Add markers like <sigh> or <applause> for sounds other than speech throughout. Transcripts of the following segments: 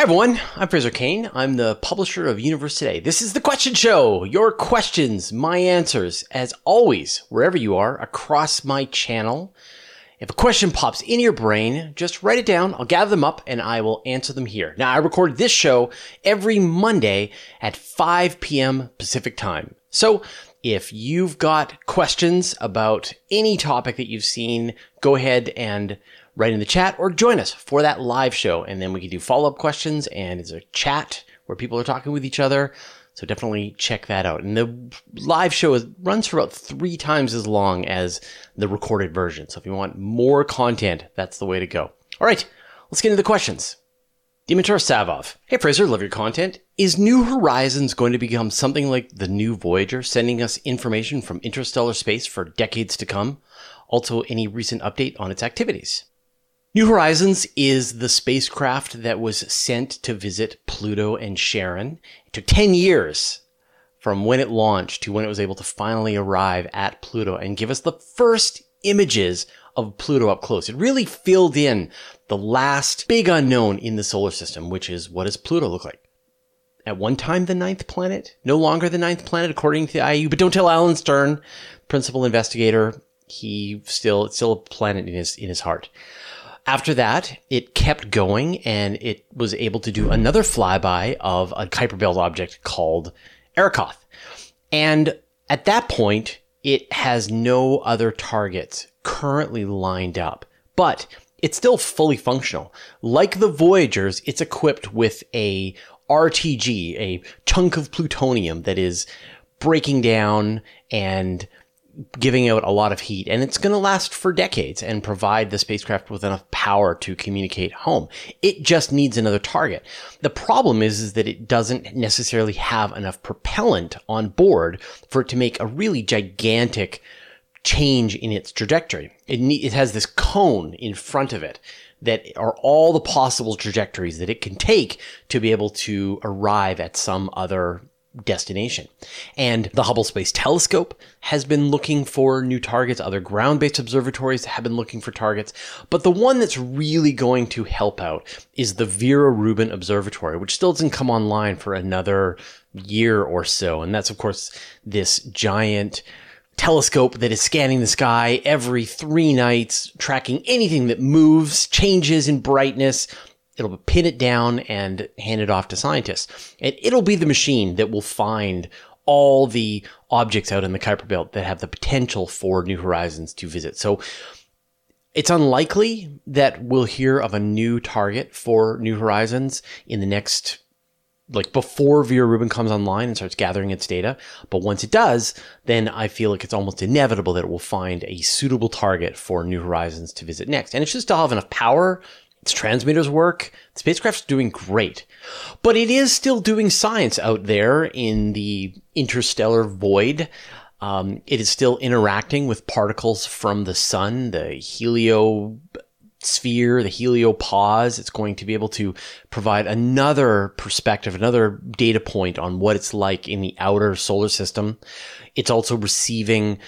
Hi, everyone. I'm Fraser Cain. I'm the publisher of Universe Today. This is the question show. Your questions, my answers, as always, wherever you are across my channel. If a question pops in your brain, just write it down. I'll gather them up and I will answer them here. Now, I record this show every Monday at 5 p.m. Pacific time. So if you've got questions about any topic that you've seen, go ahead and write in the chat or join us for that live show. And then we can do follow up questions and it's a chat where people are talking with each other. So definitely check that out. And the live show is, runs for about three times as long as the recorded version. So if you want more content, that's the way to go. All right, let's get into the questions. Dimitar Savov. Hey Fraser, love your content. Is New Horizons going to become something like the new Voyager, sending us information from interstellar space for decades to come? Also, any recent update on its activities? New Horizons is the spacecraft that was sent to visit Pluto and Charon. It took 10 years from when it launched to when it was able to finally arrive at Pluto and give us the first images of Pluto up close. It really filled in the last big unknown in the solar system, which is what does Pluto look like? At one time, the ninth planet, no longer the ninth planet, according to the IU. But don't tell Alan Stern, principal investigator. He still, it's still a planet in his in his heart. After that, it kept going and it was able to do another flyby of a Kuiper Belt object called Arrokoth. And at that point, it has no other targets currently lined up, but it's still fully functional. Like the Voyagers, it's equipped with a RTG, a chunk of plutonium that is breaking down and giving out a lot of heat and it's going to last for decades and provide the spacecraft with enough power to communicate home. It just needs another target. The problem is, is that it doesn't necessarily have enough propellant on board for it to make a really gigantic change in its trajectory. It, ne- it has this cone in front of it that are all the possible trajectories that it can take to be able to arrive at some other destination. And the Hubble Space Telescope has been looking for new targets. Other ground based observatories have been looking for targets. But the one that's really going to help out is the Vera Rubin Observatory, which still doesn't come online for another year or so. And that's, of course, this giant telescope that is scanning the sky every three nights, tracking anything that moves, changes in brightness, It'll pin it down and hand it off to scientists. And it'll be the machine that will find all the objects out in the Kuiper Belt that have the potential for New Horizons to visit. So it's unlikely that we'll hear of a new target for New Horizons in the next like before Vera Rubin comes online and starts gathering its data. But once it does, then I feel like it's almost inevitable that it will find a suitable target for New Horizons to visit next. And it's just to have enough power its transmitters work. The spacecraft's doing great. But it is still doing science out there in the interstellar void. Um, it is still interacting with particles from the sun, the heliosphere, the heliopause. It's going to be able to provide another perspective, another data point on what it's like in the outer solar system. It's also receiving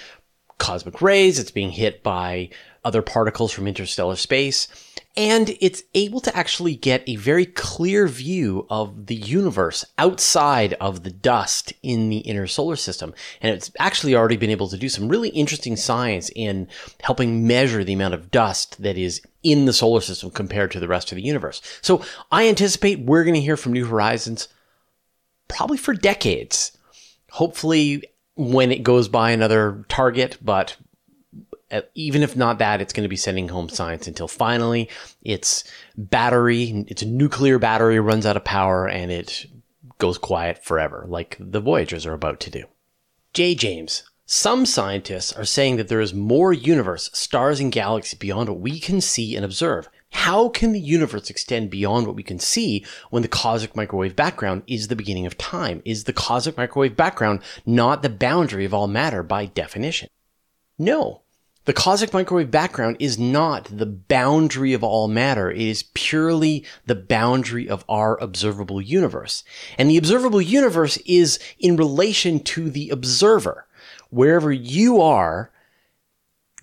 cosmic rays. It's being hit by other particles from interstellar space and it's able to actually get a very clear view of the universe outside of the dust in the inner solar system. And it's actually already been able to do some really interesting science in helping measure the amount of dust that is in the solar system compared to the rest of the universe. So I anticipate we're going to hear from New Horizons probably for decades. Hopefully when it goes by another target, but Uh, even if not that, it's going to be sending home science until finally its battery, its nuclear battery runs out of power and it goes quiet forever, like the Voyagers are about to do. J. James. Some scientists are saying that there is more universe, stars, and galaxies beyond what we can see and observe. How can the universe extend beyond what we can see when the cosmic microwave background is the beginning of time? Is the cosmic microwave background not the boundary of all matter by definition? No. The cosmic microwave background is not the boundary of all matter. It is purely the boundary of our observable universe. And the observable universe is in relation to the observer. Wherever you are,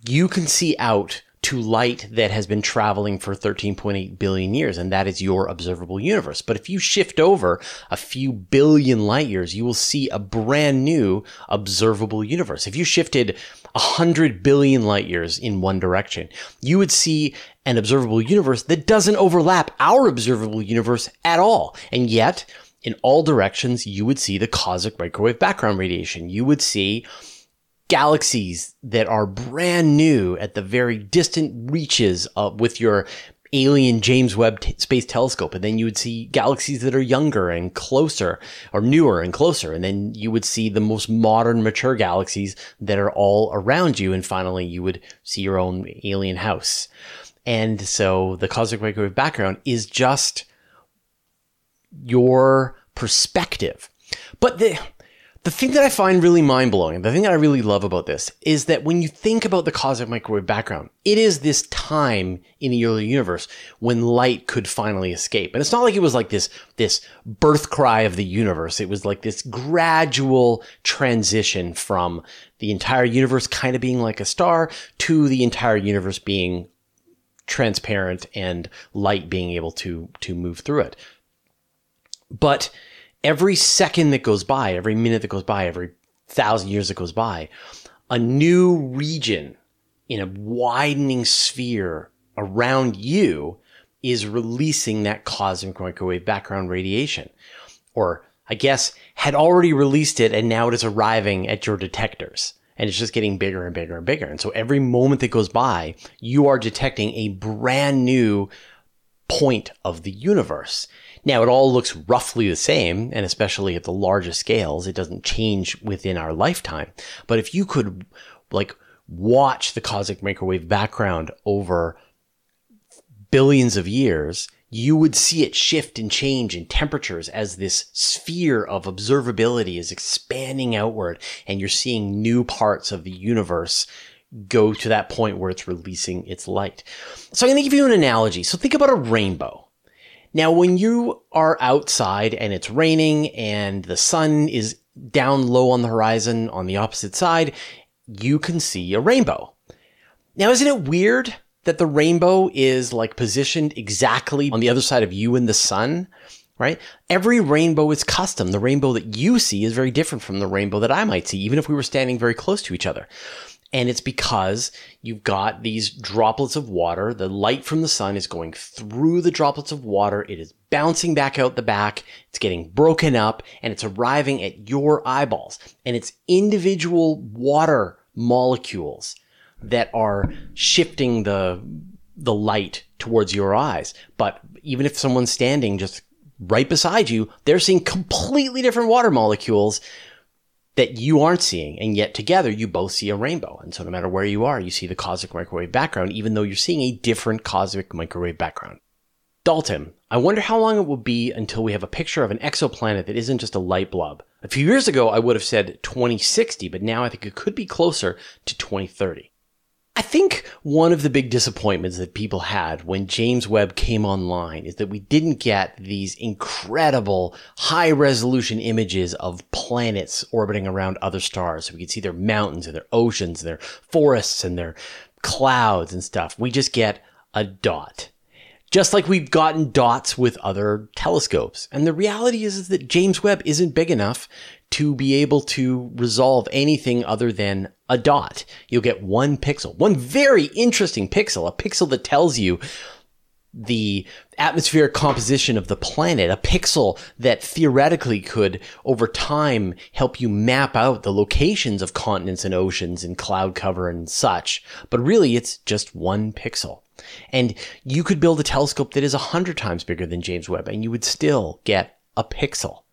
you can see out to light that has been traveling for 13.8 billion years, and that is your observable universe. But if you shift over a few billion light years, you will see a brand new observable universe. If you shifted 100 billion light years in one direction, you would see an observable universe that doesn't overlap our observable universe at all. And yet, in all directions, you would see the cosmic microwave background radiation. You would see galaxies that are brand new at the very distant reaches of, with your alien James Webb t- Space Telescope. And then you would see galaxies that are younger and closer or newer and closer. And then you would see the most modern, mature galaxies that are all around you. And finally, you would see your own alien house. And so the cosmic microwave background is just your perspective. But the, the thing that I find really mind blowing, the thing that I really love about this is that when you think about the cosmic microwave background, it is this time in the early universe when light could finally escape. And it's not like it was like this, this birth cry of the universe. It was like this gradual transition from the entire universe kind of being like a star to the entire universe being transparent and light being able to, to move through it. But every second that goes by, every minute that goes by, every thousand years that goes by, a new region in a widening sphere around you is releasing that cosmic microwave background radiation. Or I guess had already released it and now it is arriving at your detectors. And it's just getting bigger and bigger and bigger. And so every moment that goes by, you are detecting a brand new point of the universe. Now, it all looks roughly the same, and especially at the largest scales, it doesn't change within our lifetime. But if you could, like, watch the cosmic microwave background over billions of years, you would see it shift and change in temperatures as this sphere of observability is expanding outward and you're seeing new parts of the universe go to that point where it's releasing its light. So I'm going to give you an analogy. So think about a rainbow. Now, when you are outside and it's raining and the sun is down low on the horizon on the opposite side, you can see a rainbow. Now, isn't it weird that the rainbow is like positioned exactly on the other side of you and the sun? Right? Every rainbow is custom. The rainbow that you see is very different from the rainbow that I might see, even if we were standing very close to each other. And it's because you've got these droplets of water. The light from the sun is going through the droplets of water. It is bouncing back out the back. It's getting broken up and it's arriving at your eyeballs. And it's individual water molecules that are shifting the, the light towards your eyes. But even if someone's standing just right beside you, they're seeing completely different water molecules that you aren't seeing. And yet together you both see a rainbow. And so no matter where you are, you see the cosmic microwave background, even though you're seeing a different cosmic microwave background. Dalton, I wonder how long it will be until we have a picture of an exoplanet that isn't just a light blob. A few years ago, I would have said 2060, but now I think it could be closer to 2030. I think one of the big disappointments that people had when James Webb came online is that we didn't get these incredible high resolution images of planets orbiting around other stars. So we could see their mountains and their oceans, and their forests and their clouds and stuff. We just get a dot. Just like we've gotten dots with other telescopes. And the reality is, is that James Webb isn't big enough to be able to resolve anything other than a dot. You'll get one pixel, one very interesting pixel, a pixel that tells you the atmospheric composition of the planet, a pixel that theoretically could over time help you map out the locations of continents and oceans and cloud cover and such. But really it's just one pixel. And you could build a telescope that is a hundred times bigger than James Webb and you would still get a pixel.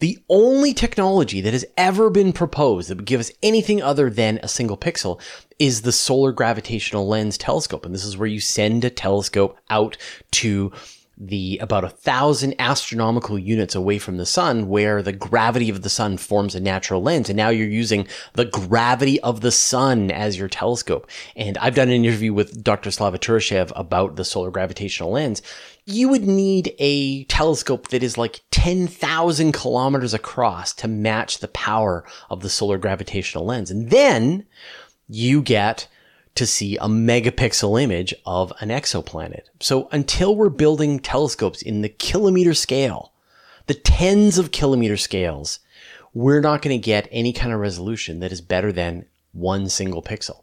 The only technology that has ever been proposed that would give us anything other than a single pixel is the solar gravitational lens telescope. And this is where you send a telescope out to the about a thousand astronomical units away from the sun where the gravity of the sun forms a natural lens. And now you're using the gravity of the sun as your telescope. And I've done an interview with Dr. Slava Turyshev about the solar gravitational lens you would need a telescope that is like 10,000 kilometers across to match the power of the solar gravitational lens. And then you get to see a megapixel image of an exoplanet. So until we're building telescopes in the kilometer scale, the tens of kilometer scales, we're not going to get any kind of resolution that is better than one single pixel.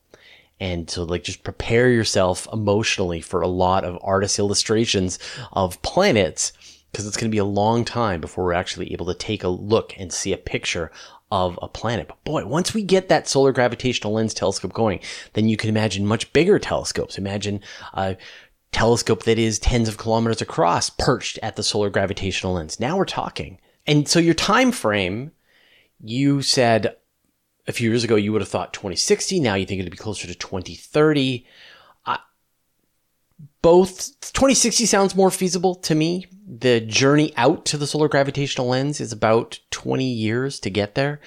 And so like just prepare yourself emotionally for a lot of artist illustrations of planets because it's going to be a long time before we're actually able to take a look and see a picture of a planet. But boy, once we get that solar gravitational lens telescope going, then you can imagine much bigger telescopes. Imagine a telescope that is tens of kilometers across perched at the solar gravitational lens. Now we're talking. And so your time frame, you said a few years ago you would have thought 2060. Now you think it'd be closer to 2030. Uh, both 2060 sounds more feasible to me. The journey out to the solar gravitational lens is about 20 years to get there.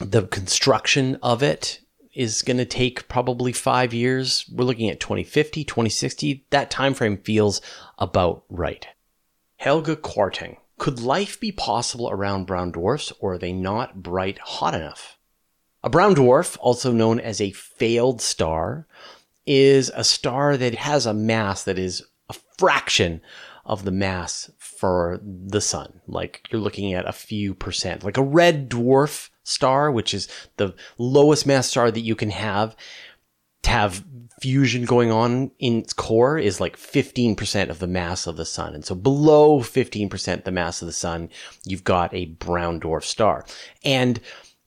The construction of it is going to take probably five years. We're looking at 2050, 2060. That time frame feels about right. Helga Quarting. Could life be possible around brown dwarfs, or are they not bright hot enough? A brown dwarf, also known as a failed star, is a star that has a mass that is a fraction of the mass for the sun. Like you're looking at a few percent, like a red dwarf star, which is the lowest mass star that you can have to have fusion going on in its core is like 15% of the mass of the sun. And so below 15% the mass of the sun, you've got a brown dwarf star. And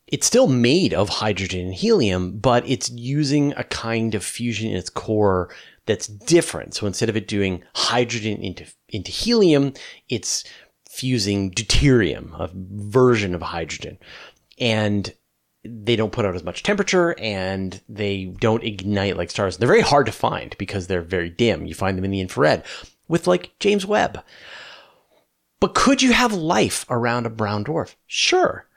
it's still made of hydrogen and helium, but it's using a kind of fusion in its core that's different. So instead of it doing hydrogen into, into helium, it's fusing deuterium, a version of hydrogen. And they don't put out as much temperature and they don't ignite like stars. They're very hard to find because they're very dim. You find them in the infrared with like James Webb. But could you have life around a brown dwarf? Sure.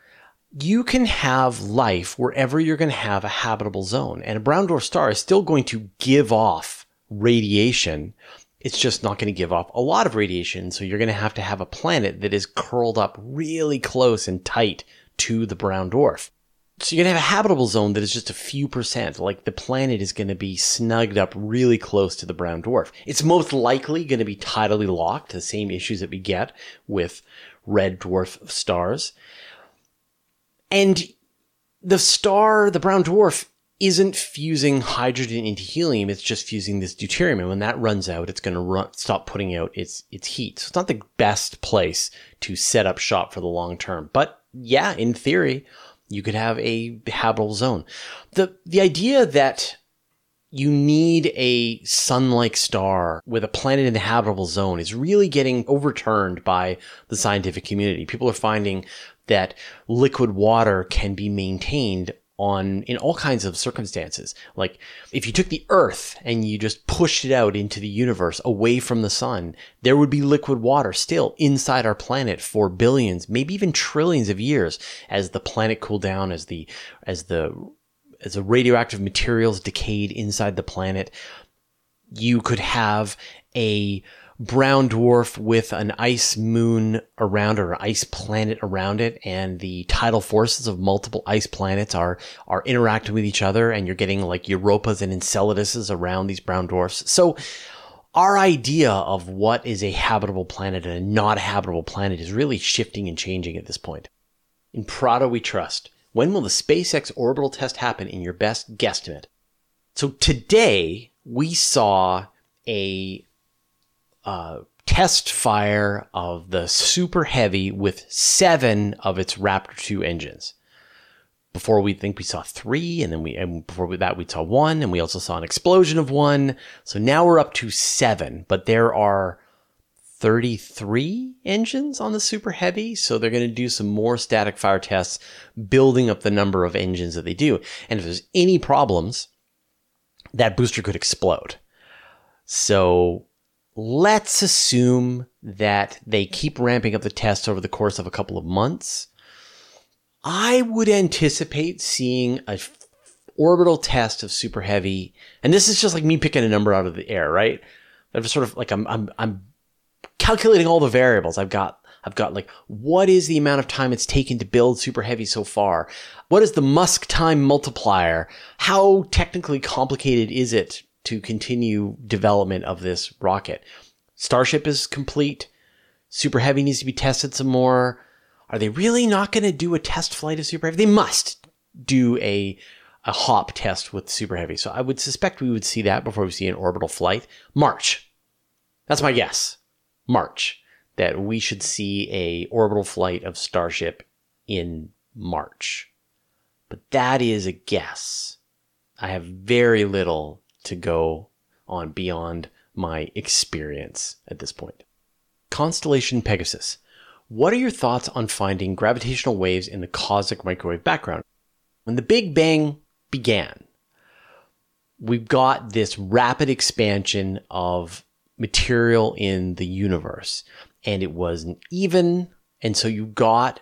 You can have life wherever you're going to have a habitable zone. And a brown dwarf star is still going to give off radiation. It's just not going to give off a lot of radiation. So you're going to have to have a planet that is curled up really close and tight to the brown dwarf. So you're going to have a habitable zone that is just a few percent. Like the planet is going to be snugged up really close to the brown dwarf. It's most likely going to be tidally locked, the same issues that we get with red dwarf stars. And the star, the brown dwarf, isn't fusing hydrogen into helium. It's just fusing this deuterium. And when that runs out, it's going to run, stop putting out its, its heat. So it's not the best place to set up shop for the long term. But yeah, in theory, you could have a habitable zone. The, the idea that you need a sun-like star with a planet in the habitable zone is really getting overturned by the scientific community. People are finding that liquid water can be maintained on in all kinds of circumstances. Like if you took the earth and you just pushed it out into the universe away from the sun, there would be liquid water still inside our planet for billions, maybe even trillions of years as the planet cooled down, as the as the as the radioactive materials decayed inside the planet. You could have a brown dwarf with an ice moon around or ice planet around it and the tidal forces of multiple ice planets are are interacting with each other and you're getting like Europas and Enceladus around these brown dwarfs. So our idea of what is a habitable planet and a not habitable planet is really shifting and changing at this point. In Prado we trust. When will the SpaceX orbital test happen in your best guesstimate? So today we saw a uh, test fire of the Super Heavy with seven of its Raptor 2 engines. Before we think we saw three, and then we, and before that we saw one, and we also saw an explosion of one. So now we're up to seven, but there are 33 engines on the Super Heavy. So they're going to do some more static fire tests, building up the number of engines that they do. And if there's any problems, that booster could explode. So let's assume that they keep ramping up the tests over the course of a couple of months. I would anticipate seeing a orbital test of super heavy, and this is just like me picking a number out of the air, right? I'm sort of like I'm I'm I'm calculating all the variables. I've got I've got like, what is the amount of time it's taken to build Super Heavy so far? What is the Musk time multiplier? How technically complicated is it to continue development of this rocket? Starship is complete. Super Heavy needs to be tested some more. Are they really not going to do a test flight of Super Heavy? They must do a a hop test with Super Heavy. So I would suspect we would see that before we see an orbital flight. March. That's my guess. March. That we should see a orbital flight of Starship in March. But that is a guess. I have very little to go on beyond my experience at this point. Constellation Pegasus. What are your thoughts on finding gravitational waves in the cosmic microwave background? When the Big Bang began, we've got this rapid expansion of material in the universe, and it wasn't even. And so you got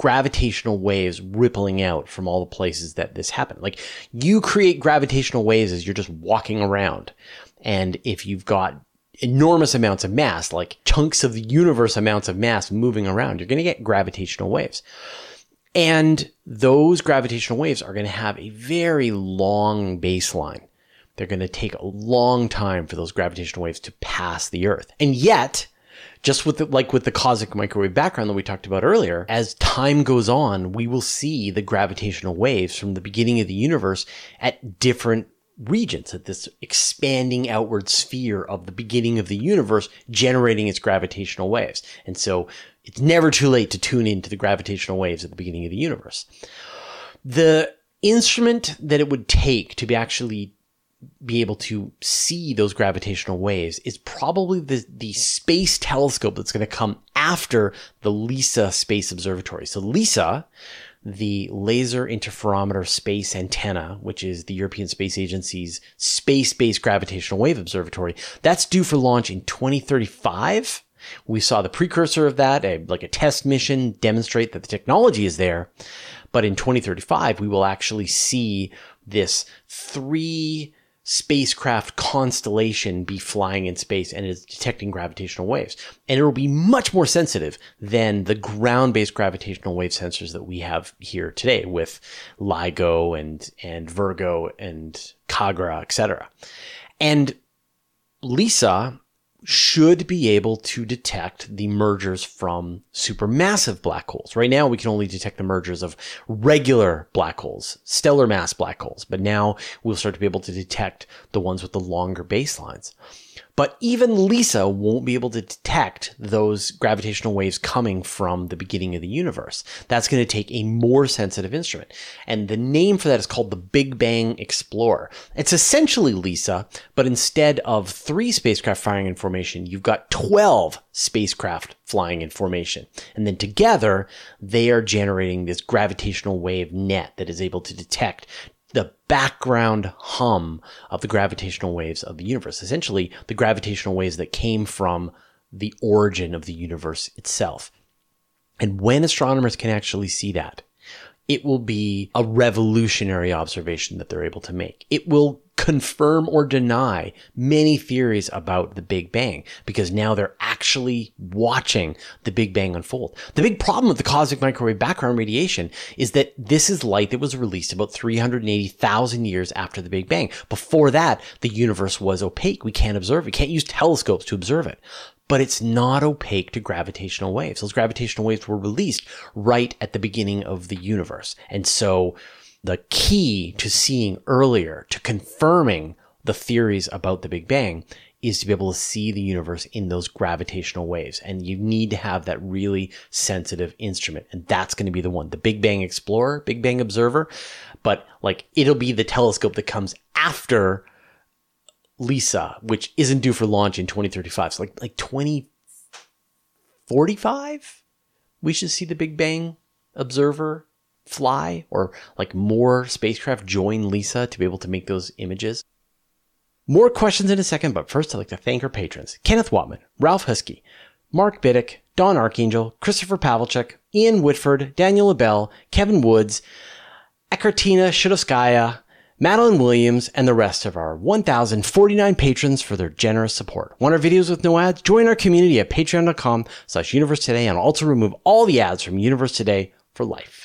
gravitational waves rippling out from all the places that this happened. Like you create gravitational waves as you're just walking around. And if you've got enormous amounts of mass, like chunks of the universe amounts of mass moving around, you're going to get gravitational waves. And those gravitational waves are going to have a very long baseline. They're going to take a long time for those gravitational waves to pass the Earth. And yet, just with the, like with the cosmic microwave background that we talked about earlier, as time goes on, we will see the gravitational waves from the beginning of the universe at different regions, at this expanding outward sphere of the beginning of the universe generating its gravitational waves. And so it's never too late to tune into the gravitational waves at the beginning of the universe. The instrument that it would take to be actually be able to see those gravitational waves is probably the, the space telescope that's going to come after the LISA Space Observatory. So LISA, the Laser Interferometer Space Antenna, which is the European Space Agency's space-based gravitational wave observatory, that's due for launch in 2035. We saw the precursor of that, a, like a test mission, demonstrate that the technology is there. But in 2035, we will actually see this three spacecraft constellation be flying in space and is detecting gravitational waves. And it will be much more sensitive than the ground based gravitational wave sensors that we have here today with LIGO and, and Virgo and Kagra, etc. And LISA should be able to detect the mergers from supermassive black holes. Right now, we can only detect the mergers of regular black holes, stellar mass black holes, but now we'll start to be able to detect the ones with the longer baselines. But even LISA won't be able to detect those gravitational waves coming from the beginning of the universe. That's going to take a more sensitive instrument. And the name for that is called the Big Bang Explorer. It's essentially LISA, but instead of three spacecraft firing in formation, you've got 12 spacecraft flying in formation. And then together, they are generating this gravitational wave net that is able to detect the background hum of the gravitational waves of the universe. Essentially, the gravitational waves that came from the origin of the universe itself. And when astronomers can actually see that, it will be a revolutionary observation that they're able to make. It will confirm or deny many theories about the Big Bang because now they're actually watching the Big Bang unfold. The big problem with the cosmic microwave background radiation is that this is light that was released about 380,000 years after the Big Bang. Before that, the universe was opaque. We can't observe. We can't use telescopes to observe it but it's not opaque to gravitational waves. Those gravitational waves were released right at the beginning of the universe. And so the key to seeing earlier, to confirming the theories about the Big Bang is to be able to see the universe in those gravitational waves. And you need to have that really sensitive instrument. And that's going to be the one, the Big Bang Explorer, Big Bang Observer. But like it'll be the telescope that comes after LISA, which isn't due for launch in 2035. So like, like 2045, we should see the Big Bang Observer fly or like more spacecraft join LISA to be able to make those images? More questions in a second, but first I'd like to thank our patrons Kenneth Watman, Ralph Husky, Mark Biddick, Don Archangel, Christopher Pavlicek, Ian Whitford, Daniel LaBelle, Kevin Woods, Ekartina Shudoskaya, Madeline Williams, and the rest of our 1,049 patrons for their generous support. Want our videos with no ads? Join our community at patreon.com slash universe today and also remove all the ads from Universe Today for life.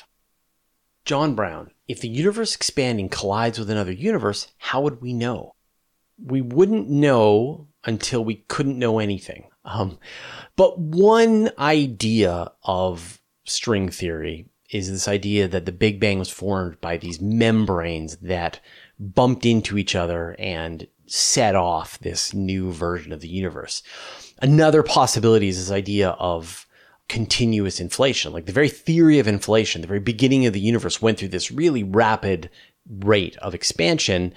John Brown, if the universe expanding collides with another universe, how would we know? We wouldn't know until we couldn't know anything. Um, but one idea of string theory is this idea that the Big Bang was formed by these membranes that bumped into each other and set off this new version of the universe. Another possibility is this idea of continuous inflation. Like the very theory of inflation, the very beginning of the universe went through this really rapid rate of expansion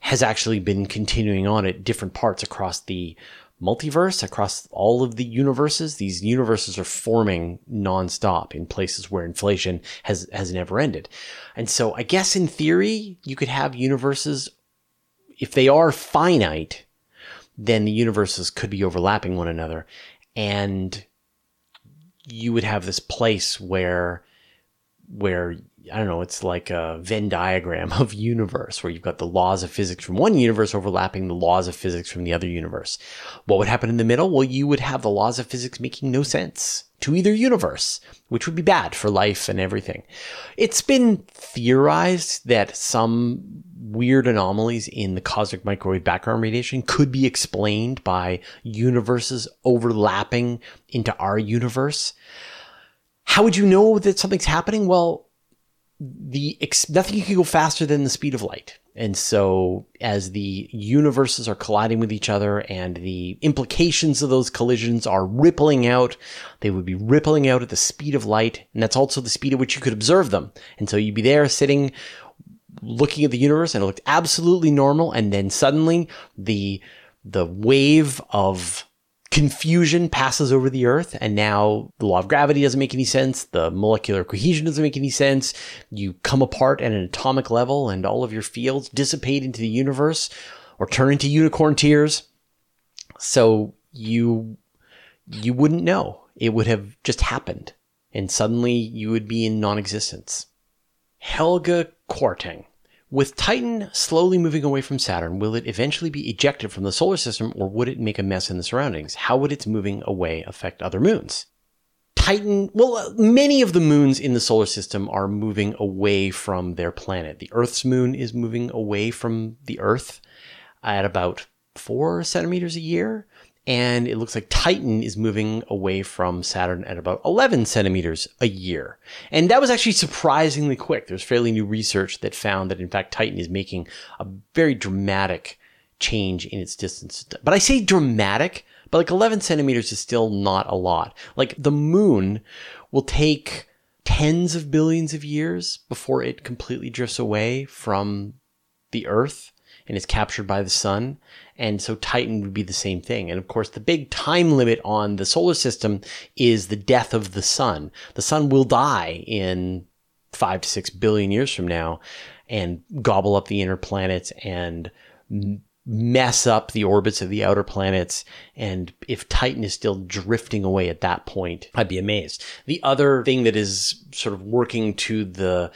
has actually been continuing on at different parts across the multiverse across all of the universes. These universes are forming nonstop in places where inflation has, has never ended. And so I guess in theory, you could have universes, if they are finite, then the universes could be overlapping one another. And you would have this place where, where I don't know, it's like a Venn diagram <laughs> of universe where you've got the laws of physics from one universe overlapping the laws of physics from the other universe. What would happen in the middle? Well, you would have the laws of physics making no sense to either universe, which would be bad for life and everything. It's been theorized that some weird anomalies in the cosmic microwave background radiation could be explained by universes overlapping into our universe. How would you know that something's happening? Well, the nothing can go faster than the speed of light. And so as the universes are colliding with each other and the implications of those collisions are rippling out, they would be rippling out at the speed of light. And that's also the speed at which you could observe them. And so you'd be there sitting looking at the universe and it looked absolutely normal. And then suddenly the, the wave of confusion passes over the earth and now the law of gravity doesn't make any sense the molecular cohesion doesn't make any sense you come apart at an atomic level and all of your fields dissipate into the universe or turn into unicorn tears so you you wouldn't know it would have just happened and suddenly you would be in non-existence helga Quarting with Titan slowly moving away from Saturn, will it eventually be ejected from the solar system or would it make a mess in the surroundings? How would its moving away affect other moons? Titan, well, uh, many of the moons in the solar system are moving away from their planet. The Earth's moon is moving away from the Earth at about four centimeters a year and it looks like Titan is moving away from Saturn at about 11 centimeters a year. And that was actually surprisingly quick. There's fairly new research that found that in fact Titan is making a very dramatic change in its distance. But I say dramatic, but like 11 centimeters is still not a lot. Like the moon will take tens of billions of years before it completely drifts away from the Earth and is captured by the sun. And so Titan would be the same thing. And of course, the big time limit on the solar system is the death of the sun. The sun will die in five to six billion years from now and gobble up the inner planets and mess up the orbits of the outer planets. And if Titan is still drifting away at that point, I'd be amazed. The other thing that is sort of working to the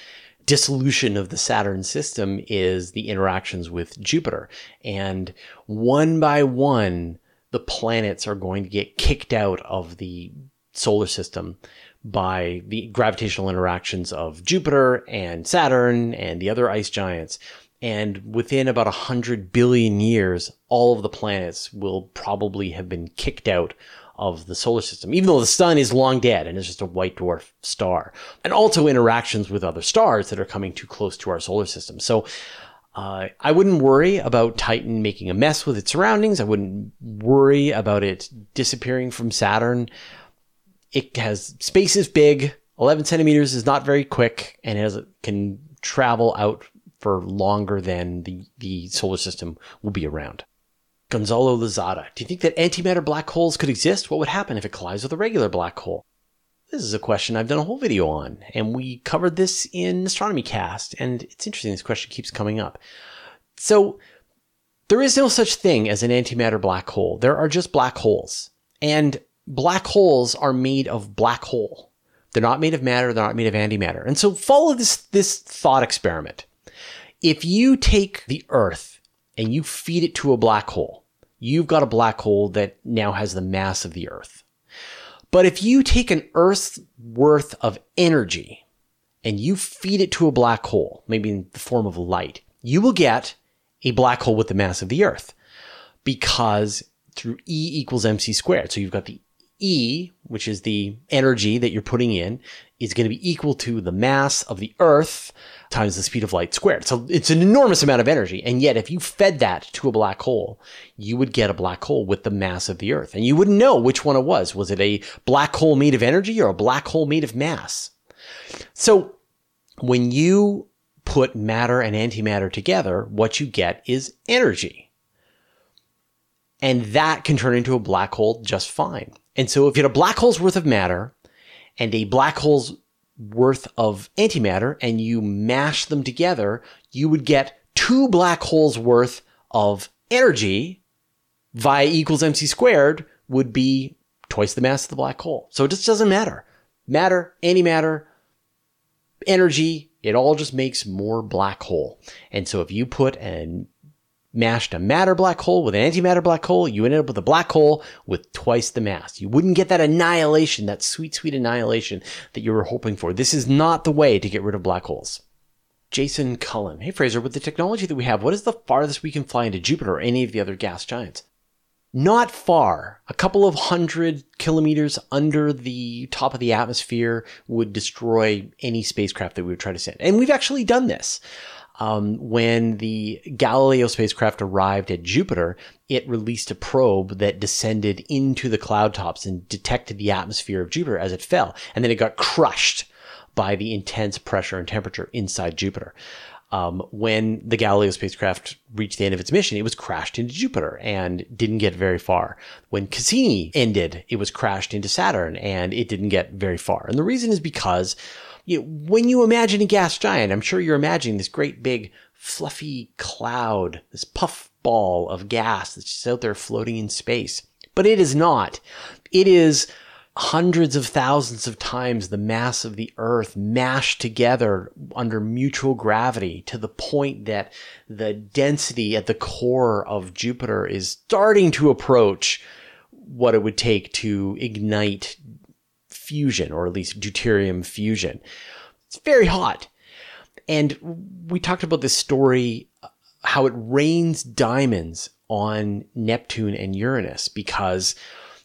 dissolution of the Saturn system is the interactions with Jupiter. And one by one, the planets are going to get kicked out of the solar system by the gravitational interactions of Jupiter and Saturn and the other ice giants. And within about 100 billion years, all of the planets will probably have been kicked out of the solar system, even though the sun is long dead and is just a white dwarf star, and also interactions with other stars that are coming too close to our solar system. So uh, I wouldn't worry about Titan making a mess with its surroundings. I wouldn't worry about it disappearing from Saturn. It has space is big. 11 centimeters is not very quick and it has, can travel out for longer than the, the solar system will be around. Gonzalo Lozada, do you think that antimatter black holes could exist? What would happen if it collides with a regular black hole? This is a question I've done a whole video on, and we covered this in Astronomy Cast, and it's interesting this question keeps coming up. So, there is no such thing as an antimatter black hole. There are just black holes. And black holes are made of black hole. They're not made of matter, they're not made of antimatter. And so follow this, this thought experiment if you take the Earth and you feed it to a black hole, you've got a black hole that now has the mass of the Earth. But if you take an Earth's worth of energy and you feed it to a black hole, maybe in the form of light, you will get a black hole with the mass of the Earth because through E equals mc squared. So you've got the E, which is the energy that you're putting in, is going to be equal to the mass of the Earth times the speed of light squared. So it's an enormous amount of energy. And yet, if you fed that to a black hole, you would get a black hole with the mass of the Earth. And you wouldn't know which one it was. Was it a black hole made of energy or a black hole made of mass? So when you put matter and antimatter together, what you get is energy. And that can turn into a black hole just fine. And so if you had a black hole's worth of matter and a black hole's worth of antimatter and you mash them together, you would get two black holes worth of energy via equals mc squared would be twice the mass of the black hole. So it just doesn't matter. Matter, antimatter, energy, it all just makes more black hole. And so if you put an mashed a matter black hole with an antimatter black hole, you ended up with a black hole with twice the mass. You wouldn't get that annihilation, that sweet, sweet annihilation that you were hoping for. This is not the way to get rid of black holes. Jason Cullen. Hey Fraser, with the technology that we have, what is the farthest we can fly into Jupiter or any of the other gas giants? Not far. A couple of hundred kilometers under the top of the atmosphere would destroy any spacecraft that we would try to send. And we've actually done this. Um, when the Galileo spacecraft arrived at Jupiter, it released a probe that descended into the cloud tops and detected the atmosphere of Jupiter as it fell. And then it got crushed by the intense pressure and temperature inside Jupiter. Um, when the Galileo spacecraft reached the end of its mission, it was crashed into Jupiter and didn't get very far. When Cassini ended, it was crashed into Saturn and it didn't get very far. And the reason is because you when you imagine a gas giant, I'm sure you're imagining this great big fluffy cloud, this puff ball of gas that's just out there floating in space. But it is not. It is hundreds of thousands of times the mass of the earth mashed together under mutual gravity to the point that the density at the core of Jupiter is starting to approach what it would take to ignite fusion, or at least deuterium fusion. It's very hot. And we talked about this story, uh, how it rains diamonds on Neptune and Uranus because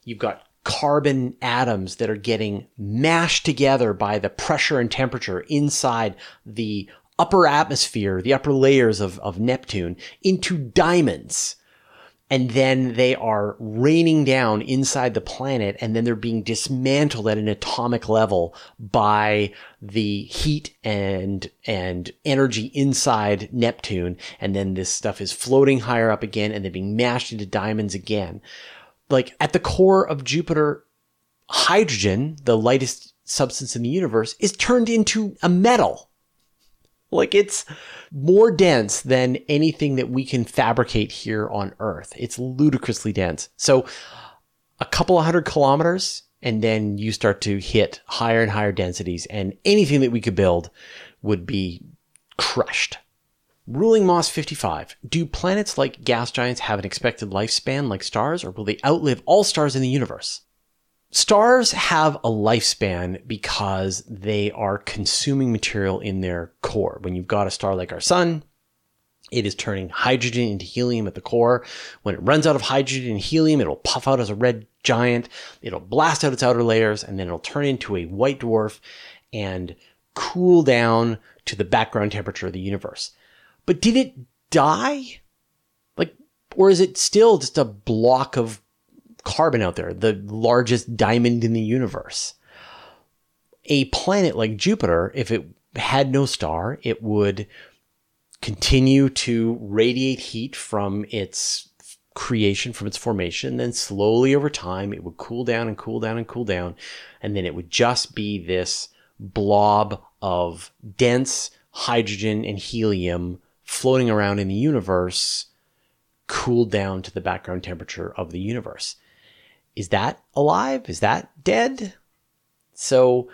you've got carbon atoms that are getting mashed together by the pressure and temperature inside the upper atmosphere, the upper layers of, of Neptune into diamonds and then they are raining down inside the planet and then they're being dismantled at an atomic level by the heat and and energy inside Neptune. And then this stuff is floating higher up again and then being mashed into diamonds again. Like at the core of Jupiter hydrogen the lightest substance in the universe is turned into a metal like it's more dense than anything that we can fabricate here on Earth. It's ludicrously dense. So a couple of hundred kilometers and then you start to hit higher and higher densities and anything that we could build would be crushed. Ruling Moss 55. Do planets like gas giants have an expected lifespan like stars or will they outlive all stars in the universe? Stars have a lifespan because they are consuming material in their core. When you've got a star like our sun, it is turning hydrogen into helium at the core. When it runs out of hydrogen and helium, it'll puff out as a red giant. It'll blast out its outer layers and then it'll turn into a white dwarf and cool down to the background temperature of the universe. But did it die? Like, or is it still just a block of carbon out there, the largest diamond in the universe. A planet like Jupiter, if it had no star, it would continue to radiate heat from its creation, from its formation. Then slowly over time, it would cool down and cool down and cool down. And then it would just be this blob of dense hydrogen and helium floating around in the universe, cooled down to the background temperature of the universe is that alive? Is that dead? So,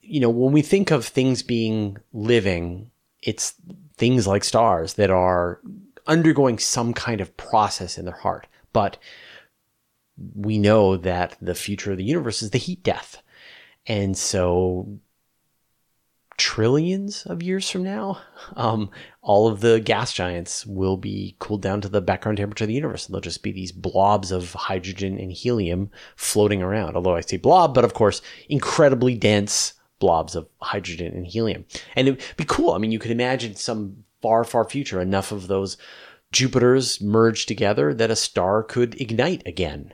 you know, when we think of things being living, it's things like stars that are undergoing some kind of process in their heart. But we know that the future of the universe is the heat death. And so trillions of years from now, um, all of the gas giants will be cooled down to the background temperature of the universe. And they'll just be these blobs of hydrogen and helium floating around. Although I say blob, but of course, incredibly dense blobs of hydrogen and helium. And it'd be cool. I mean, you could imagine some far, far future, enough of those Jupiters merge together that a star could ignite again.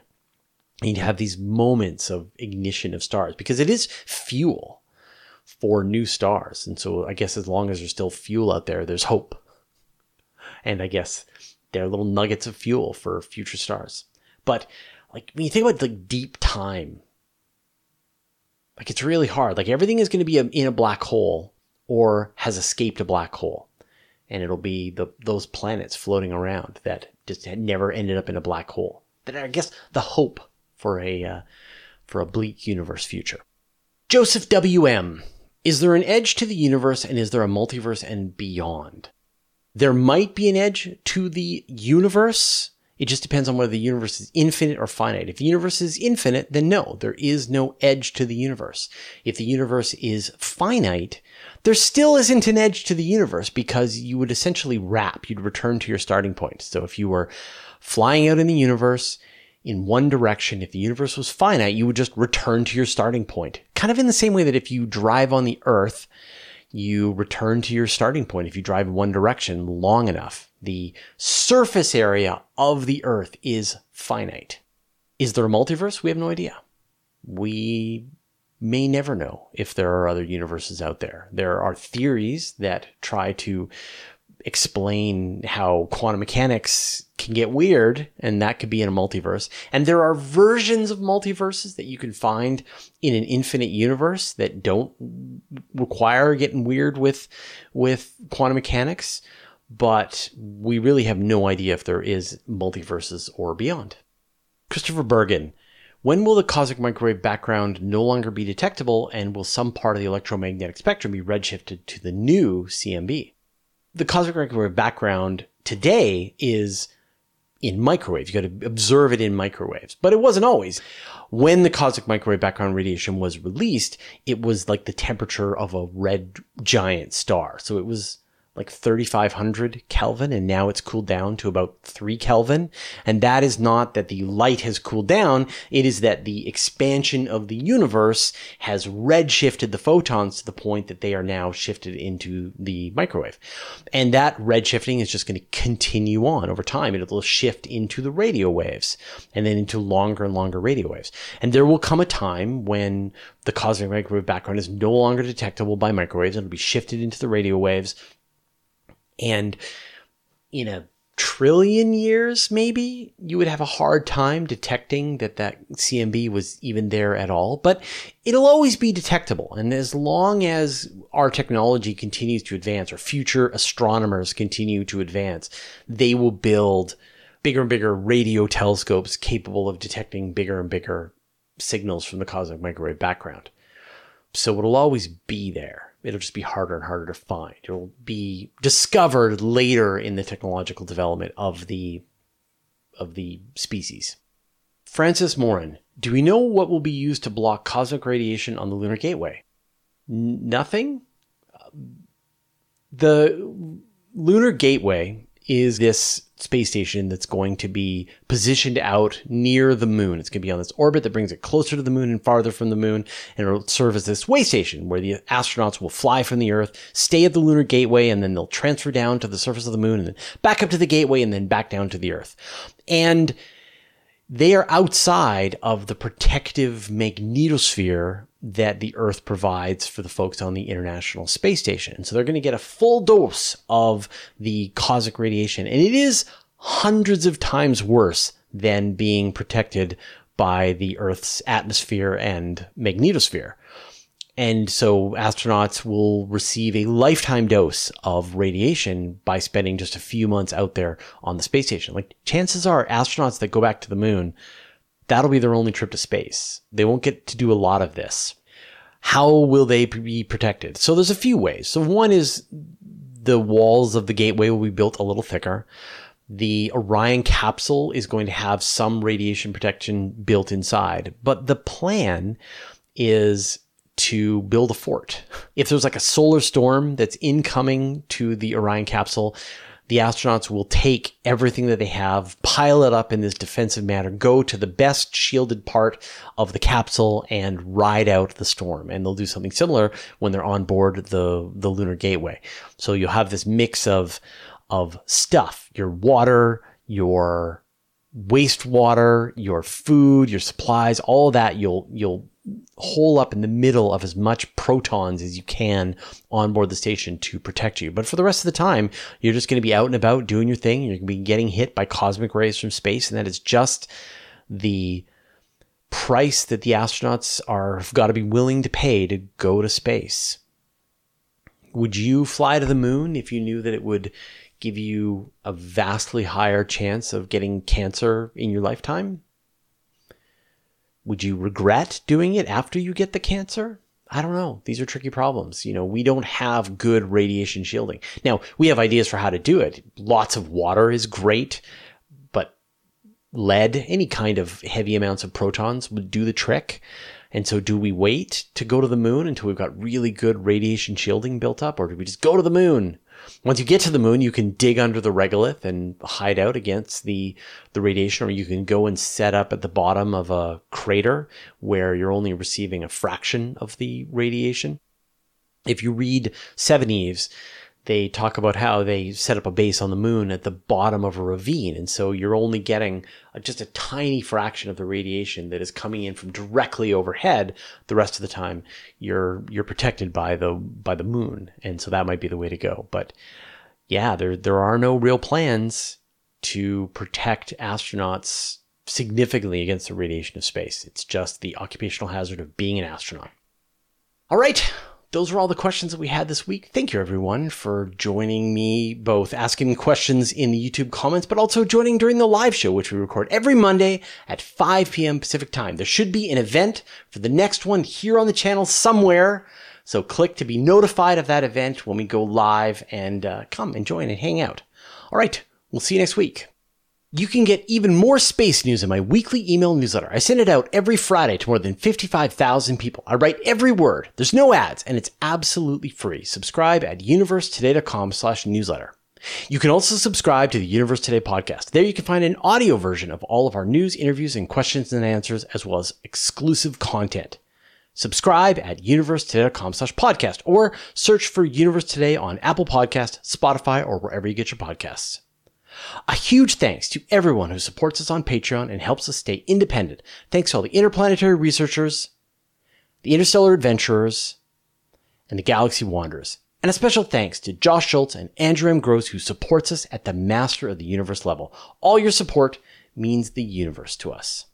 And you'd have these moments of ignition of stars because it is fuel for new stars. And so I guess as long as there's still fuel out there, there's hope. And I guess they're little nuggets of fuel for future stars. But like when you think about like deep time, like it's really hard. Like everything is going to be in a black hole or has escaped a black hole. And it'll be the those planets floating around that just never ended up in a black hole. That I guess the hope for a uh, for a bleak universe future. Joseph W.M. Is there an edge to the universe and is there a multiverse and beyond? There might be an edge to the universe. It just depends on whether the universe is infinite or finite. If the universe is infinite, then no, there is no edge to the universe. If the universe is finite, there still isn't an edge to the universe because you would essentially wrap, you'd return to your starting point. So if you were flying out in the universe in one direction. If the universe was finite, you would just return to your starting point. Kind of in the same way that if you drive on the earth, you return to your starting point if you drive in one direction long enough. The surface area of the earth is finite. Is there a multiverse? We have no idea. We may never know if there are other universes out there. There are theories that try to explain how quantum mechanics can get weird and that could be in a multiverse. And there are versions of multiverses that you can find in an infinite universe that don't require getting weird with, with quantum mechanics. But we really have no idea if there is multiverses or beyond. Christopher Bergen. When will the cosmic microwave background no longer be detectable and will some part of the electromagnetic spectrum be redshifted to the new CMB? The cosmic microwave background today is in microwaves. You got to observe it in microwaves, but it wasn't always. When the cosmic microwave background radiation was released, it was like the temperature of a red giant star. So it was like 3500 Kelvin and now it's cooled down to about 3 Kelvin. And that is not that the light has cooled down. It is that the expansion of the universe has redshifted the photons to the point that they are now shifted into the microwave. And that redshifting is just going to continue on over time. It'll shift into the radio waves and then into longer and longer radio waves. And there will come a time when the cosmic microwave background is no longer detectable by microwaves. It'll be shifted into the radio waves and in a trillion years, maybe you would have a hard time detecting that that CMB was even there at all, but it'll always be detectable. And as long as our technology continues to advance or future astronomers continue to advance, they will build bigger and bigger radio telescopes capable of detecting bigger and bigger signals from the cosmic microwave background. So it'll always be there it'll just be harder and harder to find. It'll be discovered later in the technological development of the of the species. Francis Morin, do we know what will be used to block cosmic radiation on the lunar gateway? N- nothing. Uh, the lunar gateway is this space station that's going to be positioned out near the moon. It's going to be on this orbit that brings it closer to the moon and farther from the moon. And it'll serve as this way station where the astronauts will fly from the Earth, stay at the lunar gateway, and then they'll transfer down to the surface of the moon and then back up to the gateway and then back down to the Earth. And they are outside of the protective magnetosphere that the Earth provides for the folks on the International Space Station. So they're going to get a full dose of the cosmic radiation. And it is hundreds of times worse than being protected by the Earth's atmosphere and magnetosphere. And so astronauts will receive a lifetime dose of radiation by spending just a few months out there on the space station. Like chances are astronauts that go back to the moon, that'll be their only trip to space. They won't get to do a lot of this. How will they be protected? So there's a few ways. So one is the walls of the gateway will be built a little thicker. The Orion capsule is going to have some radiation protection built inside, but the plan is to build a fort. If there's like a solar storm that's incoming to the Orion capsule, the astronauts will take everything that they have, pile it up in this defensive manner, go to the best shielded part of the capsule and ride out the storm. And they'll do something similar when they're on board the, the lunar gateway. So you'll have this mix of, of stuff, your water, your wastewater, your food, your supplies, all that you'll, you'll hole up in the middle of as much protons as you can on board the station to protect you. But for the rest of the time, you're just going to be out and about doing your thing. You're going to be getting hit by cosmic rays from space, and that is just the price that the astronauts are got to be willing to pay to go to space. Would you fly to the moon if you knew that it would give you a vastly higher chance of getting cancer in your lifetime? Would you regret doing it after you get the cancer? I don't know. These are tricky problems. You know, we don't have good radiation shielding. Now, we have ideas for how to do it. Lots of water is great, but lead, any kind of heavy amounts of protons would do the trick. And so, do we wait to go to the moon until we've got really good radiation shielding built up, or do we just go to the moon? Once you get to the moon, you can dig under the regolith and hide out against the, the radiation, or you can go and set up at the bottom of a crater where you're only receiving a fraction of the radiation. If you read Seveneves, they talk about how they set up a base on the moon at the bottom of a ravine. And so you're only getting uh, just a tiny fraction of the radiation that is coming in from directly overhead. The rest of the time you're, you're protected by the, by the moon. And so that might be the way to go. But yeah, there, there are no real plans to protect astronauts significantly against the radiation of space. It's just the occupational hazard of being an astronaut. All right those are all the questions that we had this week. Thank you, everyone, for joining me, both asking questions in the YouTube comments, but also joining during the live show, which we record every Monday at 5 p.m. Pacific time. There should be an event for the next one here on the channel somewhere. So click to be notified of that event when we go live and uh, come and join and hang out. All right. We'll see you next week. You can get even more space news in my weekly email newsletter. I send it out every Friday to more than 55,000 people. I write every word. There's no ads and it's absolutely free. Subscribe at universetoday.com slash newsletter. You can also subscribe to the Universe Today podcast. There you can find an audio version of all of our news, interviews, and questions and answers, as well as exclusive content. Subscribe at universetoday.com slash podcast or search for Universe Today on Apple Podcast, Spotify, or wherever you get your podcasts. A huge thanks to everyone who supports us on Patreon and helps us stay independent. Thanks to all the interplanetary researchers, the interstellar adventurers, and the galaxy wanderers. And a special thanks to Josh Schultz and Andrew M. Gross who supports us at the Master of the Universe level. All your support means the universe to us.